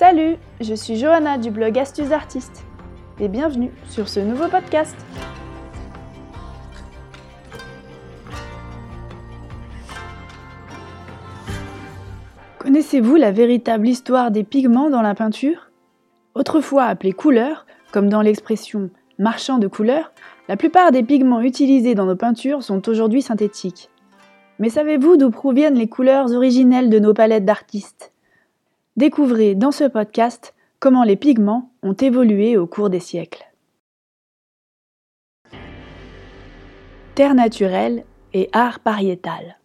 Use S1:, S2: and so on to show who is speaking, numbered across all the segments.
S1: Salut, je suis Johanna du blog Astuces Artistes et bienvenue sur ce nouveau podcast. Connaissez-vous la véritable histoire des pigments dans la peinture? Autrefois appelés couleurs, comme dans l'expression marchand de couleurs, la plupart des pigments utilisés dans nos peintures sont aujourd'hui synthétiques. Mais savez-vous d'où proviennent les couleurs originelles de nos palettes d'artistes? Découvrez dans ce podcast comment les pigments ont évolué au cours des siècles. Terre naturelle et art pariétal.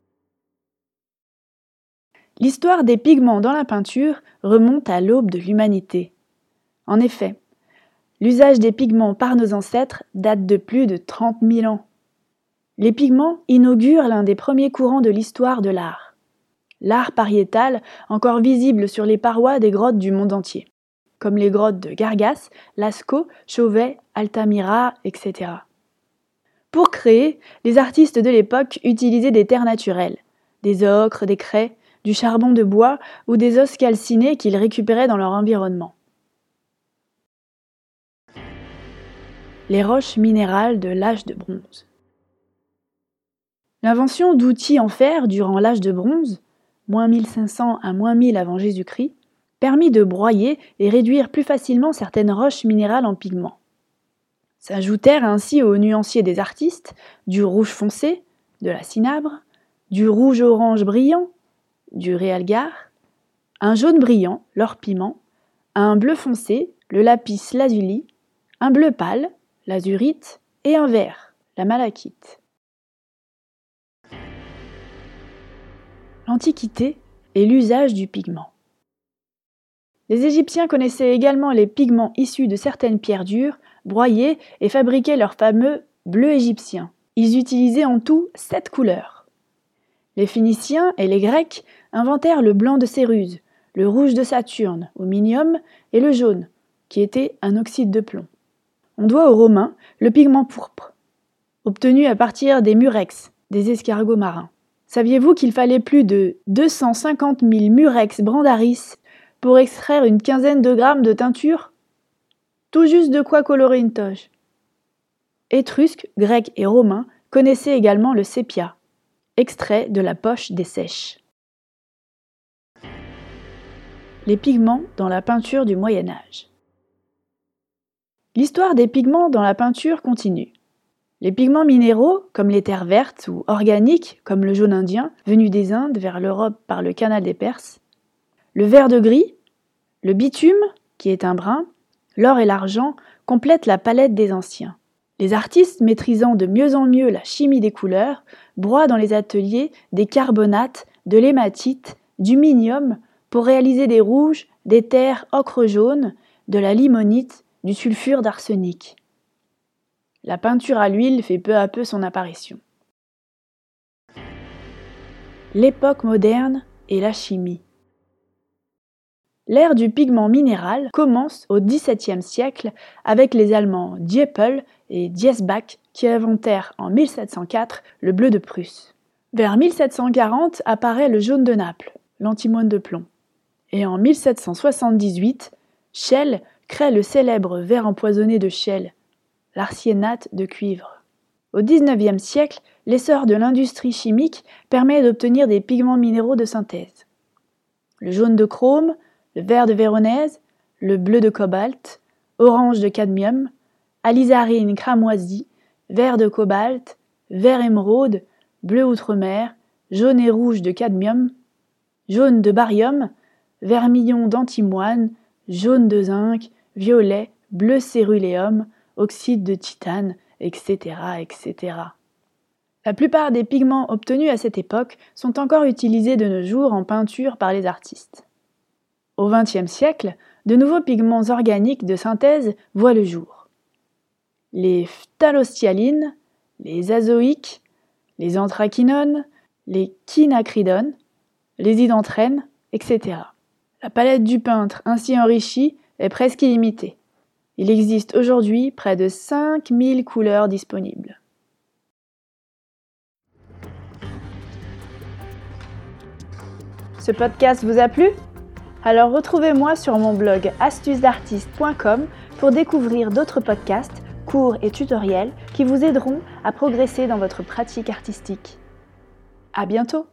S1: L'histoire des pigments dans la peinture remonte à l'aube de l'humanité. En effet, l'usage des pigments par nos ancêtres date de plus de 30 000 ans. Les pigments inaugurent l'un des premiers courants de l'histoire de l'art l'art pariétal encore visible sur les parois des grottes du monde entier, comme les grottes de Gargas, Lascaux, Chauvet, Altamira, etc. Pour créer, les artistes de l'époque utilisaient des terres naturelles, des ocres, des craies, du charbon de bois ou des os calcinés qu'ils récupéraient dans leur environnement. Les roches minérales de l'âge de bronze. L'invention d'outils en fer durant l'âge de bronze moins 1500 à moins 1000 avant Jésus-Christ, permit de broyer et réduire plus facilement certaines roches minérales en pigments. S'ajoutèrent ainsi aux nuanciers des artistes du rouge foncé, de la cinabre, du rouge-orange brillant, du réalgar, un jaune brillant, l'or piment, un bleu foncé, le lapis lazuli, un bleu pâle, l'azurite, et un vert, la malachite. l'Antiquité et l'usage du pigment. Les Égyptiens connaissaient également les pigments issus de certaines pierres dures, broyées et fabriquaient leur fameux bleu égyptien. Ils utilisaient en tout sept couleurs. Les Phéniciens et les Grecs inventèrent le blanc de Céruse, le rouge de Saturne, au minium, et le jaune, qui était un oxyde de plomb. On doit aux Romains le pigment pourpre, obtenu à partir des murex, des escargots marins. Saviez-vous qu'il fallait plus de 250 000 murex brandaris pour extraire une quinzaine de grammes de teinture? Tout juste de quoi colorer une toge. Étrusques, Grecs et Romains connaissaient également le sépia, extrait de la poche des sèches. Les pigments dans la peinture du Moyen Âge. L'histoire des pigments dans la peinture continue. Les pigments minéraux, comme les terres vertes ou organiques, comme le jaune indien, venu des Indes vers l'Europe par le canal des Perses, le vert de gris, le bitume, qui est un brun, l'or et l'argent complètent la palette des anciens. Les artistes maîtrisant de mieux en mieux la chimie des couleurs broient dans les ateliers des carbonates, de l'hématite, du minium pour réaliser des rouges, des terres ocre jaune, de la limonite, du sulfure d'arsenic la peinture à l'huile fait peu à peu son apparition. L'époque moderne et la chimie. L'ère du pigment minéral commence au XVIIe siècle avec les Allemands Dieppel et Diesbach qui inventèrent en 1704 le bleu de Prusse. Vers 1740 apparaît le jaune de Naples, l'antimoine de plomb. Et en 1778, Schell crée le célèbre verre empoisonné de Schell, l'arsénate de cuivre. Au XIXe siècle, l'essor de l'industrie chimique permet d'obtenir des pigments minéraux de synthèse. Le jaune de chrome, le vert de véronèse, le bleu de cobalt, orange de cadmium, alizarine cramoisie, vert de cobalt, vert émeraude, bleu outre-mer, jaune et rouge de cadmium, jaune de barium, vermillon d'antimoine, jaune de zinc, violet, bleu céruléum, oxyde de titane, etc., etc. La plupart des pigments obtenus à cette époque sont encore utilisés de nos jours en peinture par les artistes. Au XXe siècle, de nouveaux pigments organiques de synthèse voient le jour. Les phthalocyanines, les azoïques, les anthraquinones, les quinacridones, les identrènes, etc. La palette du peintre ainsi enrichie est presque illimitée. Il existe aujourd'hui près de 5000 couleurs disponibles. Ce podcast vous a plu? Alors retrouvez-moi sur mon blog astucesdartiste.com pour découvrir d'autres podcasts, cours et tutoriels qui vous aideront à progresser dans votre pratique artistique. À bientôt!